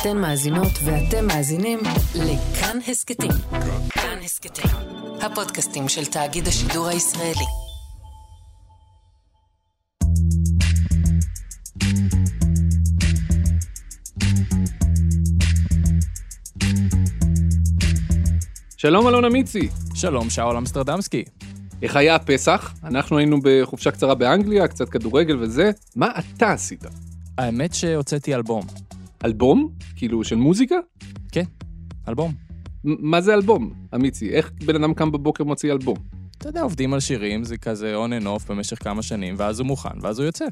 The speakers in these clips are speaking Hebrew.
אתן מאזינות ואתם מאזינים לכאן הסכתים. כאן הסכתים, הפודקאסטים של תאגיד השידור הישראלי. שלום אלון אמיצי, שלום, שאול אמסטרדמסקי. איך היה הפסח? אנחנו היינו בחופשה קצרה באנגליה, קצת כדורגל וזה. מה אתה עשית? האמת שהוצאתי אלבום. אלבום? כאילו של מוזיקה? כן, אלבום. מה זה אלבום, אמיצי? איך בן אדם קם בבוקר מוציא אלבום? אתה יודע, עובדים על שירים, זה כזה on and off במשך כמה שנים, ואז הוא מוכן, ואז הוא יוצא.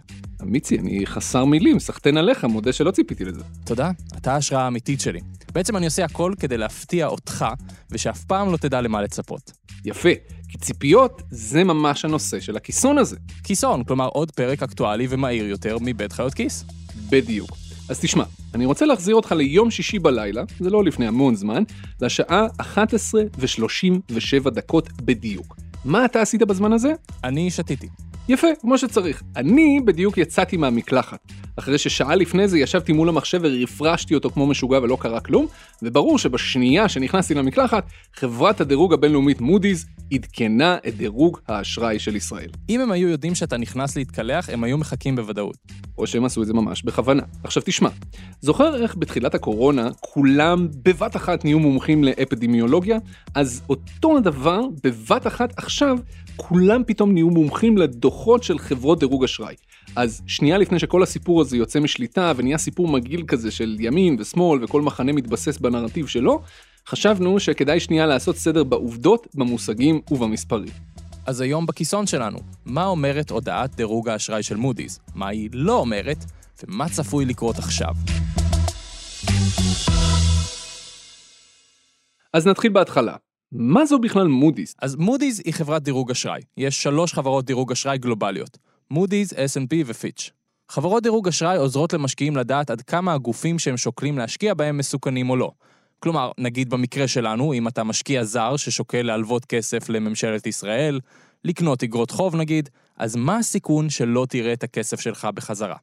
אמיצי, אני חסר מילים, סחטיין עליך, מודה שלא ציפיתי לזה. תודה, אתה ההשראה האמיתית שלי. בעצם אני עושה הכל כדי להפתיע אותך, ושאף פעם לא תדע למה לצפות. יפה, כי ציפיות זה ממש הנושא של הכיסון הזה. כיסון, כלומר עוד פרק אקטואלי ומהיר יותר מבית חיות כיס. בדיוק. אז תשמע, אני רוצה להחזיר אותך ליום שישי בלילה, זה לא לפני המון זמן, לשעה 11 ו-37 דקות בדיוק. מה אתה עשית בזמן הזה? אני שתיתי. יפה, כמו שצריך. אני בדיוק יצאתי מהמקלחת. אחרי ששעה לפני זה ישבתי מול המחשב ורפרשתי אותו כמו משוגע ולא קרה כלום, וברור שבשנייה שנכנסתי למקלחת, חברת הדירוג הבינלאומית מודי'ס עדכנה את דירוג האשראי של ישראל. אם הם היו יודעים שאתה נכנס להתקלח, הם היו מחכים בוודאות. או שהם עשו את זה ממש בכוונה. עכשיו תשמע, זוכר איך בתחילת הקורונה כולם בבת אחת נהיו מומחים לאפידמיולוגיה? אז אותו הדבר בבת אחת עכשיו כולם פתאום נהיו מומחים לדוחות של חברות דירוג אשראי. אז שנייה לפני שכל הסיפור הזה יוצא משליטה ונהיה סיפור מגעיל כזה של ימין ושמאל וכל מחנה מתבסס בנרטיב שלו, חשבנו שכדאי שנייה לעשות סדר בעובדות, במושגים ובמספרים. אז היום בכיסון שלנו, מה אומרת הודעת דירוג האשראי של מודי'ס? מה היא לא אומרת? ומה צפוי לקרות עכשיו? אז נתחיל בהתחלה. מה זו בכלל מודי'ס? אז מודי'ס היא חברת דירוג אשראי. יש שלוש חברות דירוג אשראי גלובליות. מודי'ס, S&P ופיץ'. חברות דירוג אשראי עוזרות למשקיעים לדעת עד כמה הגופים שהם שוקלים להשקיע בהם מסוכנים או לא. כלומר, נגיד במקרה שלנו, אם אתה משקיע זר ששוקל להלוות כסף לממשלת ישראל, לקנות אגרות חוב נגיד, אז מה הסיכון שלא תראה את הכסף שלך בחזרה?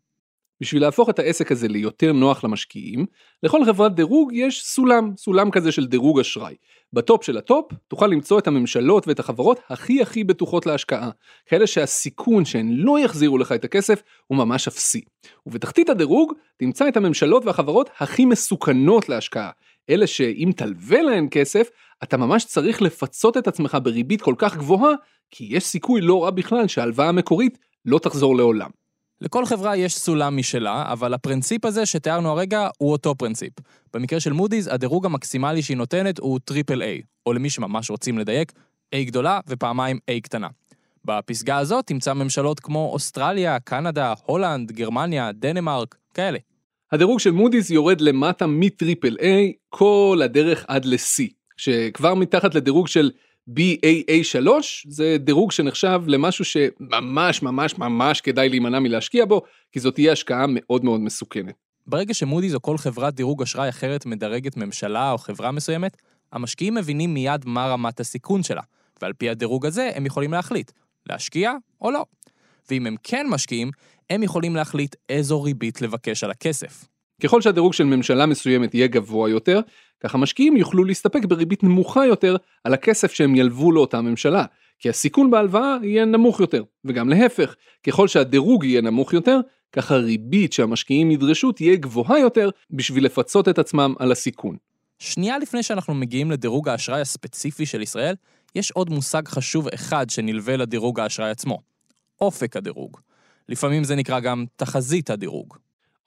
בשביל להפוך את העסק הזה ליותר נוח למשקיעים, לכל חברת דירוג יש סולם, סולם כזה של דירוג אשראי. בטופ של הטופ תוכל למצוא את הממשלות ואת החברות הכי הכי בטוחות להשקעה, כאלה שהסיכון שהן לא יחזירו לך את הכסף הוא ממש אפסי. ובתחתית הדירוג תמצא את הממשלות והחברות הכי מסוכנות להשקעה, אלה שאם תלווה להן כסף, אתה ממש צריך לפצות את עצמך בריבית כל כך גבוהה, כי יש סיכוי לא רע בכלל שההלוואה המקורית לא תחזור לעולם. לכל חברה יש סולם משלה, אבל הפרינציפ הזה שתיארנו הרגע הוא אותו פרינציפ. במקרה של מודי'ס, הדירוג המקסימלי שהיא נותנת הוא triple A, או למי שממש רוצים לדייק, A גדולה ופעמיים A קטנה. בפסגה הזאת תמצא ממשלות כמו אוסטרליה, קנדה, הולנד, גרמניה, דנמרק, כאלה. הדירוג של מודי'ס יורד למטה מטריפל איי כל הדרך עד ל-C, שכבר מתחת לדירוג של BAA3 זה דירוג שנחשב למשהו שממש ממש ממש כדאי להימנע מלהשקיע בו, כי זאת תהיה השקעה מאוד מאוד מסוכנת. ברגע שמודי'ס או כל חברת דירוג אשראי אחרת מדרגת ממשלה או חברה מסוימת, המשקיעים מבינים מיד מה רמת הסיכון שלה, ועל פי הדירוג הזה הם יכולים להחליט, להשקיע או לא. ואם הם כן משקיעים, הם יכולים להחליט איזו ריבית לבקש על הכסף. ככל שהדירוג של ממשלה מסוימת יהיה גבוה יותר, כך המשקיעים יוכלו להסתפק בריבית נמוכה יותר על הכסף שהם ילוו לאותה ממשלה, כי הסיכון בהלוואה יהיה נמוך יותר, וגם להפך, ככל שהדירוג יהיה נמוך יותר, כך הריבית שהמשקיעים ידרשו תהיה גבוהה יותר בשביל לפצות את עצמם על הסיכון. שנייה לפני שאנחנו מגיעים לדירוג האשראי הספציפי של ישראל, יש עוד מושג חשוב אחד שנלווה לדירוג האשראי עצמו. אופק הדירוג. לפעמים זה נקרא גם תחזית הדירוג.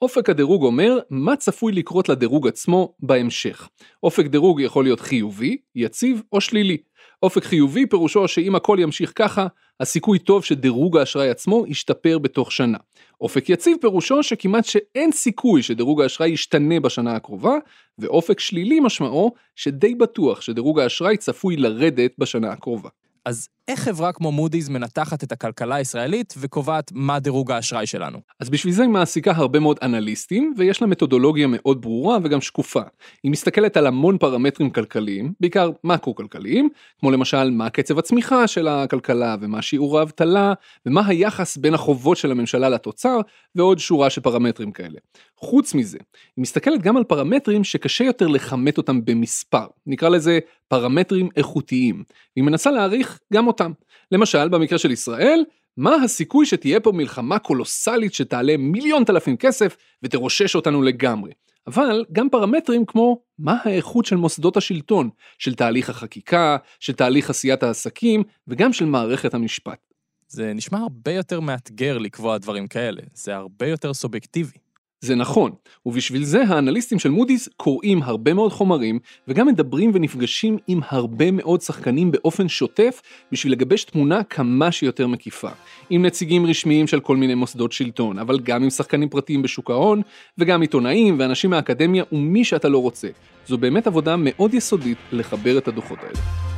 אופק הדירוג אומר מה צפוי לקרות לדירוג עצמו בהמשך. אופק דירוג יכול להיות חיובי, יציב או שלילי. אופק חיובי פירושו שאם הכל ימשיך ככה, הסיכוי טוב שדירוג האשראי עצמו ישתפר בתוך שנה. אופק יציב פירושו שכמעט שאין סיכוי שדירוג האשראי ישתנה בשנה הקרובה, ואופק שלילי משמעו שדי בטוח שדירוג האשראי צפוי לרדת בשנה הקרובה. אז איך חברה כמו מודי'ס מנתחת את הכלכלה הישראלית וקובעת מה דירוג האשראי שלנו? אז בשביל זה היא מעסיקה הרבה מאוד אנליסטים, ויש לה מתודולוגיה מאוד ברורה וגם שקופה. היא מסתכלת על המון פרמטרים כלכליים, בעיקר מקרו-כלכליים, כמו למשל מה קצב הצמיחה של הכלכלה, ומה שיעור האבטלה, ומה היחס בין החובות של הממשלה לתוצר, ועוד שורה של פרמטרים כאלה. חוץ מזה, היא מסתכלת גם על פרמטרים שקשה יותר לכמת אותם במספר, נקרא לזה פרמטרים איכותיים, והיא מנסה להעריך גם אותם. למשל, במקרה של ישראל, מה הסיכוי שתהיה פה מלחמה קולוסלית שתעלה מיליון תלפים כסף ותרושש אותנו לגמרי. אבל גם פרמטרים כמו מה האיכות של מוסדות השלטון, של תהליך החקיקה, של תהליך עשיית העסקים וגם של מערכת המשפט. זה נשמע הרבה יותר מאתגר לקבוע דברים כאלה, זה הרבה יותר סובייקטיבי. זה נכון, ובשביל זה האנליסטים של מודי'ס קוראים הרבה מאוד חומרים, וגם מדברים ונפגשים עם הרבה מאוד שחקנים באופן שוטף, בשביל לגבש תמונה כמה שיותר מקיפה. עם נציגים רשמיים של כל מיני מוסדות שלטון, אבל גם עם שחקנים פרטיים בשוק ההון, וגם עיתונאים ואנשים מהאקדמיה ומי שאתה לא רוצה. זו באמת עבודה מאוד יסודית לחבר את הדוחות האלה.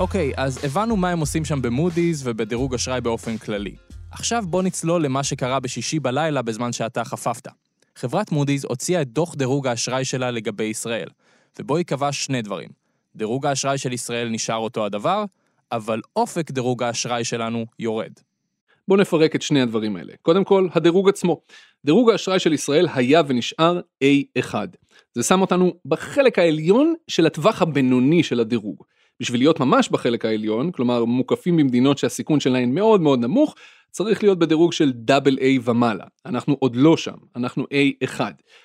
אוקיי, אז הבנו מה הם עושים שם במודי'ס ובדירוג אשראי באופן כללי. עכשיו בוא נצלול למה שקרה בשישי בלילה בזמן שאתה חפפת. חברת מודי'ס הוציאה את דוח דירוג האשראי שלה לגבי ישראל, ובו היא קבעה שני דברים. דירוג האשראי של ישראל נשאר אותו הדבר, אבל אופק דירוג האשראי שלנו יורד. בוא נפרק את שני הדברים האלה. קודם כל, הדירוג עצמו. דירוג האשראי של ישראל היה ונשאר A1. זה שם אותנו בחלק העליון של הטווח הבינוני של הדירוג. בשביל להיות ממש בחלק העליון, כלומר מוקפים במדינות שהסיכון שלהן מאוד מאוד נמוך, צריך להיות בדירוג של דאבל A ומעלה. אנחנו עוד לא שם, אנחנו A1,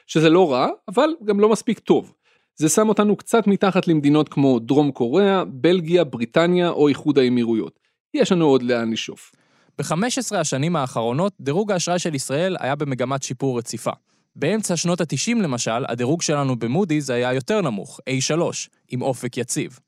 שזה לא רע, אבל גם לא מספיק טוב. זה שם אותנו קצת מתחת למדינות כמו דרום קוריאה, בלגיה, בריטניה או איחוד האמירויות. יש לנו עוד לאן לשאוף. ב-15 השנים האחרונות, דירוג האשראי של ישראל היה במגמת שיפור רציפה. באמצע שנות ה-90 למשל, הדירוג שלנו במודי'ס היה יותר נמוך, A3, עם אופק יציב.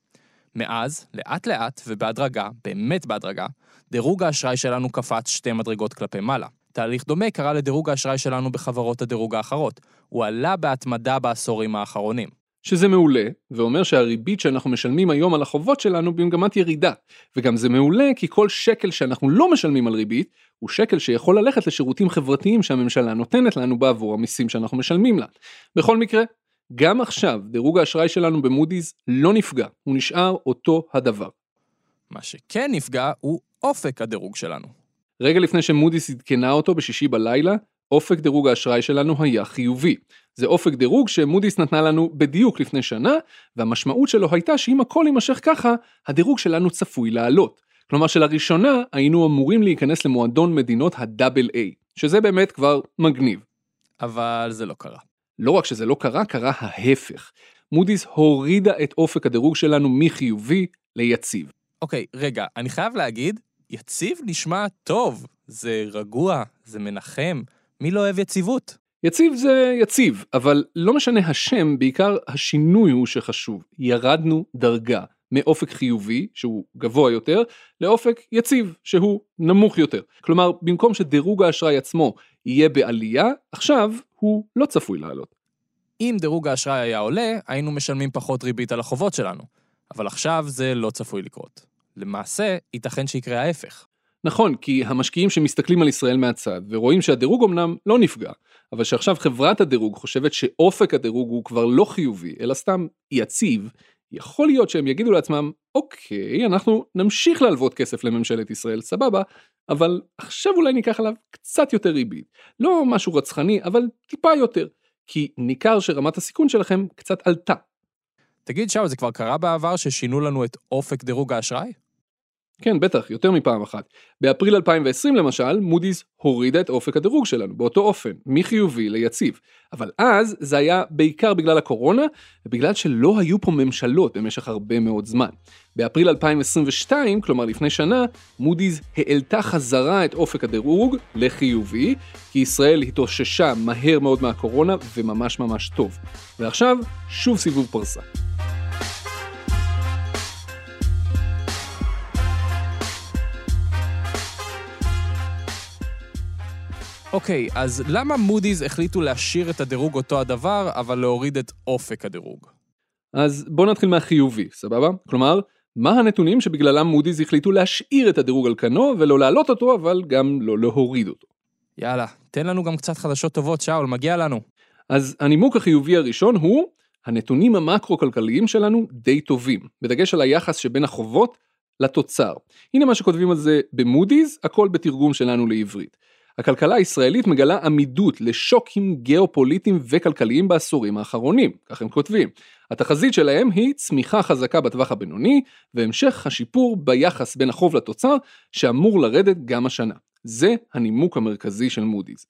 מאז, לאט לאט ובהדרגה, באמת בהדרגה, דירוג האשראי שלנו קפץ שתי מדרגות כלפי מעלה. תהליך דומה קרה לדירוג האשראי שלנו בחברות הדירוג האחרות. הוא עלה בהתמדה בעשורים האחרונים. שזה מעולה, ואומר שהריבית שאנחנו משלמים היום על החובות שלנו במגמת ירידה. וגם זה מעולה כי כל שקל שאנחנו לא משלמים על ריבית, הוא שקל שיכול ללכת לשירותים חברתיים שהממשלה נותנת לנו בעבור המיסים שאנחנו משלמים לה. בכל מקרה, גם עכשיו דירוג האשראי שלנו במודי'ס לא נפגע, הוא נשאר אותו הדבר. מה שכן נפגע הוא אופק הדירוג שלנו. רגע לפני שמודי'ס עדכנה אותו בשישי בלילה, אופק דירוג האשראי שלנו היה חיובי. זה אופק דירוג שמודי'ס נתנה לנו בדיוק לפני שנה, והמשמעות שלו הייתה שאם הכל יימשך ככה, הדירוג שלנו צפוי לעלות. כלומר שלראשונה היינו אמורים להיכנס למועדון מדינות איי, שזה באמת כבר מגניב. אבל זה לא קרה. לא רק שזה לא קרה, קרה ההפך. מודי'ס הורידה את אופק הדירוג שלנו מחיובי ליציב. אוקיי, רגע, אני חייב להגיד, יציב נשמע טוב, זה רגוע, זה מנחם, מי לא אוהב יציבות? יציב זה יציב, אבל לא משנה השם, בעיקר השינוי הוא שחשוב. ירדנו דרגה מאופק חיובי, שהוא גבוה יותר, לאופק יציב, שהוא נמוך יותר. כלומר, במקום שדירוג האשראי עצמו יהיה בעלייה, עכשיו הוא לא צפוי לעלות. אם דירוג האשראי היה עולה, היינו משלמים פחות ריבית על החובות שלנו. אבל עכשיו זה לא צפוי לקרות. למעשה, ייתכן שיקרה ההפך. נכון, כי המשקיעים שמסתכלים על ישראל מהצד ורואים שהדירוג אמנם לא נפגע, אבל שעכשיו חברת הדירוג חושבת שאופק הדירוג הוא כבר לא חיובי, אלא סתם יציב, יכול להיות שהם יגידו לעצמם, אוקיי, אנחנו נמשיך להלוות כסף לממשלת ישראל, סבבה, אבל עכשיו אולי ניקח עליו קצת יותר ריבית. לא משהו רצחני, אבל טיפה יותר, כי ניכר שרמת הסיכון שלכם קצת עלתה. תגיד, שאול, זה כבר קרה בעבר ששינו לנו את אופק דירוג האשראי? כן, בטח, יותר מפעם אחת. באפריל 2020 למשל, מודי'ס הורידה את אופק הדירוג שלנו, באותו אופן, מחיובי ליציב. אבל אז זה היה בעיקר בגלל הקורונה, ובגלל שלא היו פה ממשלות במשך הרבה מאוד זמן. באפריל 2022, כלומר לפני שנה, מודי'ס העלתה חזרה את אופק הדירוג לחיובי, כי ישראל התאוששה מהר מאוד מהקורונה וממש ממש טוב. ועכשיו, שוב סיבוב פרסה. אוקיי, אז למה מודי'ס החליטו להשאיר את הדירוג אותו הדבר, אבל להוריד את אופק הדירוג? אז בואו נתחיל מהחיובי, סבבה? כלומר, מה הנתונים שבגללם מודי'ס החליטו להשאיר את הדירוג על כנו ולא להעלות אותו, אבל גם לא להוריד אותו. יאללה, תן לנו גם קצת חדשות טובות, שאול, מגיע לנו. אז הנימוק החיובי הראשון הוא, הנתונים המקרו-כלכליים שלנו די טובים, בדגש על היחס שבין החובות לתוצר. הנה מה שכותבים על זה במודי'ס, הכל בתרגום שלנו לעברית. הכלכלה הישראלית מגלה עמידות לשוקים גיאופוליטיים וכלכליים בעשורים האחרונים, כך הם כותבים. התחזית שלהם היא צמיחה חזקה בטווח הבינוני, והמשך השיפור ביחס בין החוב לתוצר, שאמור לרדת גם השנה. זה הנימוק המרכזי של מודי'ס.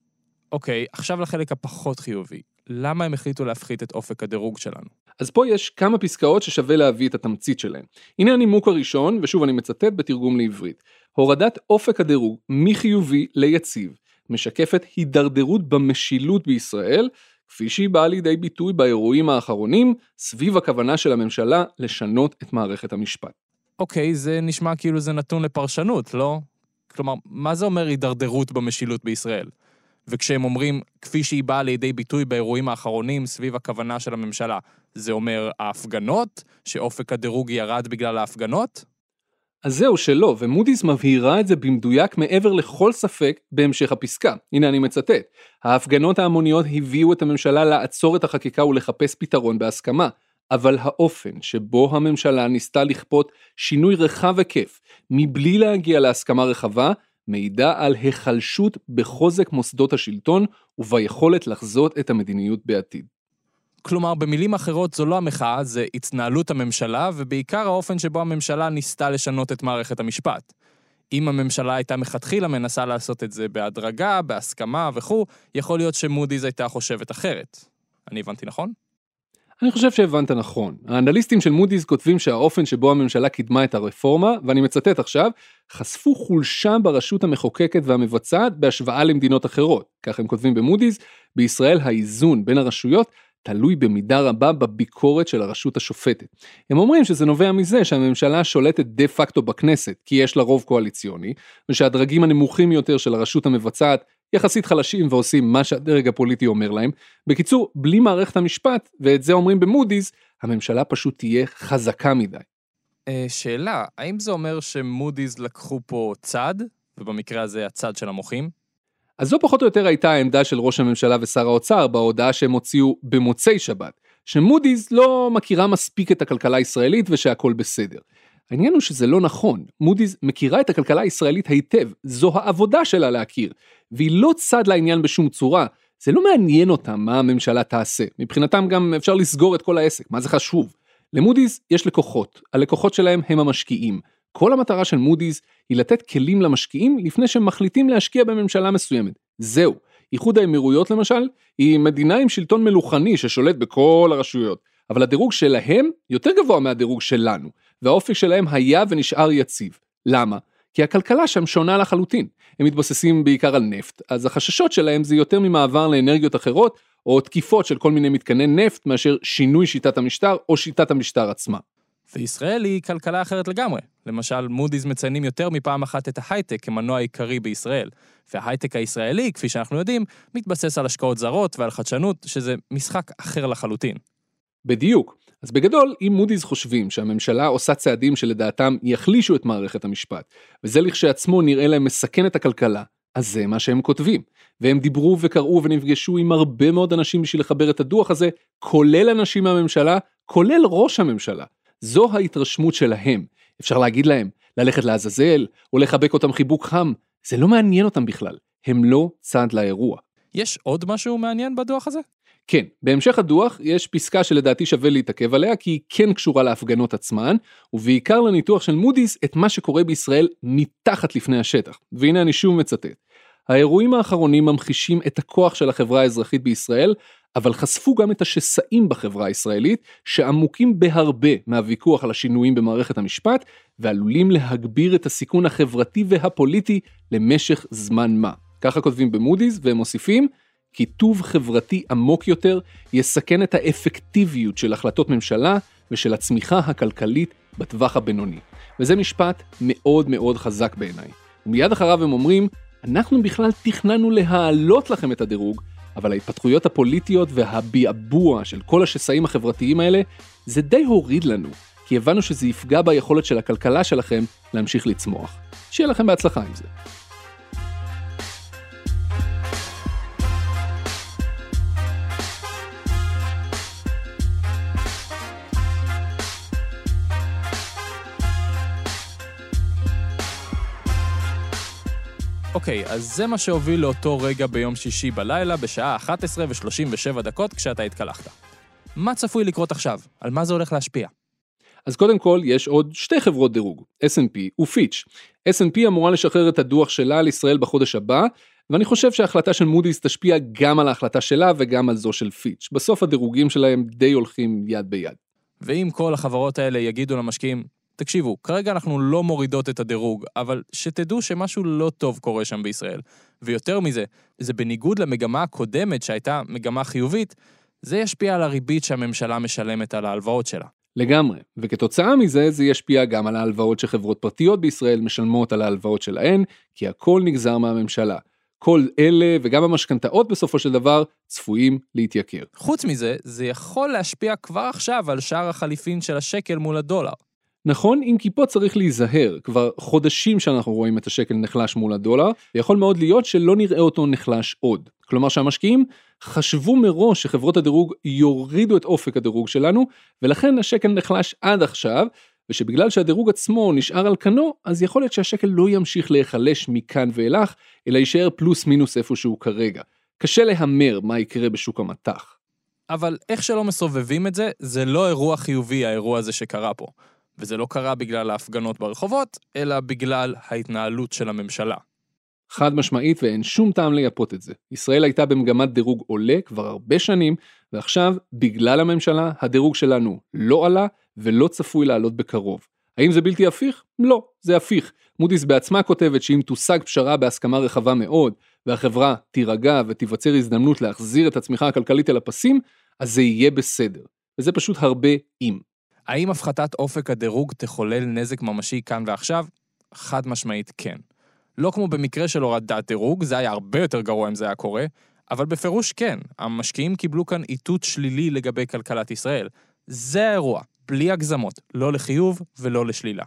אוקיי, עכשיו לחלק הפחות חיובי. למה הם החליטו להפחית את אופק הדירוג שלנו? אז פה יש כמה פסקאות ששווה להביא את התמצית שלהם. הנה הנימוק הראשון, ושוב אני מצטט בתרגום לעברית. הורדת אופק הדירוג מחיובי ליציב משקפת הידרדרות במשילות בישראל, כפי שהיא באה לידי ביטוי באירועים האחרונים, סביב הכוונה של הממשלה לשנות את מערכת המשפט. אוקיי, זה נשמע כאילו זה נתון לפרשנות, לא? כלומר, מה זה אומר הידרדרות במשילות בישראל? וכשהם אומרים, כפי שהיא באה לידי ביטוי באירועים האחרונים סביב הכוונה של הממשלה, זה אומר ההפגנות? שאופק הדירוג ירד בגלל ההפגנות? אז זהו שלא, ומודי'ס מבהירה את זה במדויק מעבר לכל ספק בהמשך הפסקה. הנה אני מצטט: ההפגנות ההמוניות הביאו את הממשלה לעצור את החקיקה ולחפש פתרון בהסכמה. אבל האופן שבו הממשלה ניסתה לכפות שינוי רחב היקף מבלי להגיע להסכמה רחבה, מעידה על היחלשות בחוזק מוסדות השלטון וביכולת לחזות את המדיניות בעתיד. כלומר, במילים אחרות זו לא המחאה, זה התנהלות הממשלה, ובעיקר האופן שבו הממשלה ניסתה לשנות את מערכת המשפט. אם הממשלה הייתה מלכתחילה מנסה לעשות את זה בהדרגה, בהסכמה וכו', יכול להיות שמודי'ס הייתה חושבת אחרת. אני הבנתי נכון? אני חושב שהבנת נכון. האנליסטים של מודי'ס כותבים שהאופן שבו הממשלה קידמה את הרפורמה, ואני מצטט עכשיו, חשפו חולשה ברשות המחוקקת והמבצעת בהשוואה למדינות אחרות. כך הם כותבים במודי'ס, בישראל האיזון בין הרשויות תלוי במידה רבה בביקורת של הרשות השופטת. הם אומרים שזה נובע מזה שהממשלה שולטת דה פקטו בכנסת, כי יש לה רוב קואליציוני, ושהדרגים הנמוכים יותר של הרשות המבצעת יחסית חלשים ועושים מה שהדרג הפוליטי אומר להם. בקיצור, בלי מערכת המשפט, ואת זה אומרים במודי'ס, הממשלה פשוט תהיה חזקה מדי. אה, שאלה, האם זה אומר שמודי'ס לקחו פה צד, ובמקרה הזה הצד של המוחים? אז זו פחות או יותר הייתה העמדה של ראש הממשלה ושר האוצר בהודעה שהם הוציאו במוצאי שבת, שמודי'ס לא מכירה מספיק את הכלכלה הישראלית ושהכול בסדר. העניין הוא שזה לא נכון, מודי'ס מכירה את הכלכלה הישראלית היטב, זו העבודה שלה להכיר, והיא לא צד לעניין בשום צורה, זה לא מעניין אותם מה הממשלה תעשה, מבחינתם גם אפשר לסגור את כל העסק, מה זה חשוב? למודי'ס יש לקוחות, הלקוחות שלהם הם המשקיעים. כל המטרה של מודי'ס היא לתת כלים למשקיעים לפני שהם מחליטים להשקיע בממשלה מסוימת. זהו. איחוד האמירויות למשל, היא מדינה עם שלטון מלוכני ששולט בכל הרשויות, אבל הדירוג שלהם יותר גבוה מהדירוג שלנו, והאופק שלהם היה ונשאר יציב. למה? כי הכלכלה שם שונה לחלוטין. הם מתבססים בעיקר על נפט, אז החששות שלהם זה יותר ממעבר לאנרגיות אחרות, או תקיפות של כל מיני מתקני נפט, מאשר שינוי שיטת המשטר או שיטת המשטר עצמה. וישראל היא כלכלה אחרת לגמרי. למשל, מודי'ס מציינים יותר מפעם אחת את ההייטק כמנוע עיקרי בישראל. וההייטק הישראלי, כפי שאנחנו יודעים, מתבסס על השקעות זרות ועל חדשנות, שזה משחק אחר לחלוטין. בדיוק. אז בגדול, אם מודי'ס חושבים שהממשלה עושה צעדים שלדעתם יחלישו את מערכת המשפט, וזה לכשעצמו נראה להם מסכן את הכלכלה, אז זה מה שהם כותבים. והם דיברו וקראו ונפגשו עם הרבה מאוד אנשים בשביל לחבר את הדוח הזה, כולל אנשים מהממשלה, כולל ראש הממשלה. זו ההתרשמות שלהם. אפשר להגיד להם, ללכת לעזאזל, או לחבק אותם חיבוק חם, זה לא מעניין אותם בכלל. הם לא צד לאירוע. יש עוד משהו מעניין בדוח הזה? כן, בהמשך הדוח יש פסקה שלדעתי שווה להתעכב עליה כי היא כן קשורה להפגנות עצמן, ובעיקר לניתוח של מודי'ס את מה שקורה בישראל מתחת לפני השטח. והנה אני שוב מצטט. האירועים האחרונים ממחישים את הכוח של החברה האזרחית בישראל, אבל חשפו גם את השסעים בחברה הישראלית, שעמוקים בהרבה מהוויכוח על השינויים במערכת המשפט, ועלולים להגביר את הסיכון החברתי והפוליטי למשך זמן מה. ככה כותבים במודי'ס, והם מוסיפים, קיטוב חברתי עמוק יותר יסכן את האפקטיביות של החלטות ממשלה ושל הצמיחה הכלכלית בטווח הבינוני. וזה משפט מאוד מאוד חזק בעיניי. ומיד אחריו הם אומרים, אנחנו בכלל תכננו להעלות לכם את הדירוג, אבל ההתפתחויות הפוליטיות והביעבוע של כל השסעים החברתיים האלה, זה די הוריד לנו, כי הבנו שזה יפגע ביכולת של הכלכלה שלכם להמשיך לצמוח. שיהיה לכם בהצלחה עם זה. אוקיי, אז זה מה שהוביל לאותו רגע ביום שישי בלילה, בשעה 11 ו-37 דקות כשאתה התקלחת. מה צפוי לקרות עכשיו? על מה זה הולך להשפיע? אז קודם כל יש עוד שתי חברות דירוג, S&P ופיץ'. S&P אמורה לשחרר את הדוח שלה על ישראל בחודש הבא, ואני חושב שההחלטה של מודי'ס תשפיע גם על ההחלטה שלה וגם על זו של פיץ'. בסוף הדירוגים שלהם די הולכים יד ביד. ואם כל החברות האלה יגידו למשקיעים, תקשיבו, כרגע אנחנו לא מורידות את הדירוג, אבל שתדעו שמשהו לא טוב קורה שם בישראל. ויותר מזה, זה בניגוד למגמה הקודמת שהייתה מגמה חיובית, זה ישפיע על הריבית שהממשלה משלמת על ההלוואות שלה. לגמרי, וכתוצאה מזה זה ישפיע גם על ההלוואות שחברות פרטיות בישראל משלמות על ההלוואות שלהן, כי הכל נגזר מהממשלה. כל אלה וגם המשכנתאות בסופו של דבר צפויים להתייקר. חוץ מזה, זה יכול להשפיע כבר עכשיו על שער החליפין של השקל מול הדולר. נכון, אם כי פה צריך להיזהר, כבר חודשים שאנחנו רואים את השקל נחלש מול הדולר, ויכול מאוד להיות שלא נראה אותו נחלש עוד. כלומר שהמשקיעים חשבו מראש שחברות הדירוג יורידו את אופק הדירוג שלנו, ולכן השקל נחלש עד עכשיו, ושבגלל שהדירוג עצמו נשאר על כנו, אז יכול להיות שהשקל לא ימשיך להיחלש מכאן ואילך, אלא יישאר פלוס מינוס איפשהו כרגע. קשה להמר מה יקרה בשוק המטח. אבל איך שלא מסובבים את זה, זה לא אירוע חיובי האירוע הזה שקרה פה. וזה לא קרה בגלל ההפגנות ברחובות, אלא בגלל ההתנהלות של הממשלה. חד משמעית ואין שום טעם לייפות את זה. ישראל הייתה במגמת דירוג עולה כבר הרבה שנים, ועכשיו, בגלל הממשלה, הדירוג שלנו לא עלה ולא צפוי לעלות בקרוב. האם זה בלתי הפיך? לא, זה הפיך. מודי'ס בעצמה כותבת שאם תושג פשרה בהסכמה רחבה מאוד, והחברה תירגע ותיווצר הזדמנות להחזיר את הצמיחה הכלכלית אל הפסים, אז זה יהיה בסדר. וזה פשוט הרבה אם. האם הפחתת אופק הדירוג תחולל נזק ממשי כאן ועכשיו? חד משמעית כן. לא כמו במקרה של הורדת דירוג, זה היה הרבה יותר גרוע אם זה היה קורה, אבל בפירוש כן, המשקיעים קיבלו כאן איתות שלילי לגבי כלכלת ישראל. זה האירוע, בלי הגזמות, לא לחיוב ולא לשלילה.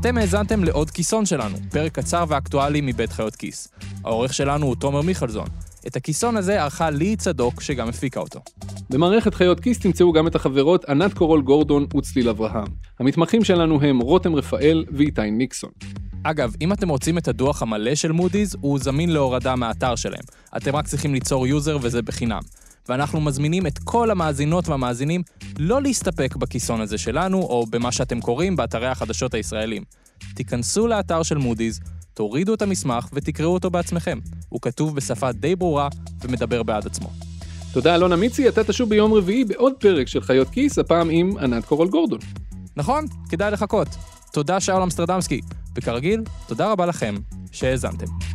אתם האזנתם לעוד כיסון שלנו, פרק קצר ואקטואלי מבית חיות כיס. העורך שלנו הוא תומר מיכלזון. את הכיסון הזה ערכה לי צדוק, שגם הפיקה אותו. במערכת חיות כיס תמצאו גם את החברות ענת קורול גורדון וצליל אברהם. המתמחים שלנו הם רותם רפאל ואיתי ניקסון. אגב, אם אתם רוצים את הדוח המלא של מודי'ס, הוא זמין להורדה מהאתר שלהם. אתם רק צריכים ליצור יוזר וזה בחינם. ואנחנו מזמינים את כל המאזינות והמאזינים לא להסתפק בכיסון הזה שלנו, או במה שאתם קוראים באתרי החדשות הישראלים. תיכנסו לאתר של מודי'ס, תורידו את המסמך ותקראו אותו בעצמכם. הוא כתוב בשפה די ברורה ומדבר בעד עצמו. תודה אלונה מיצי, אתה תשוב ביום רביעי בעוד פרק של חיות כיס, הפעם עם ענת קורול גורדון. נכון, כדאי לחכות. תודה שאול אמסטרדמסקי, וכרגיל, תודה רבה לכם שהאזנתם.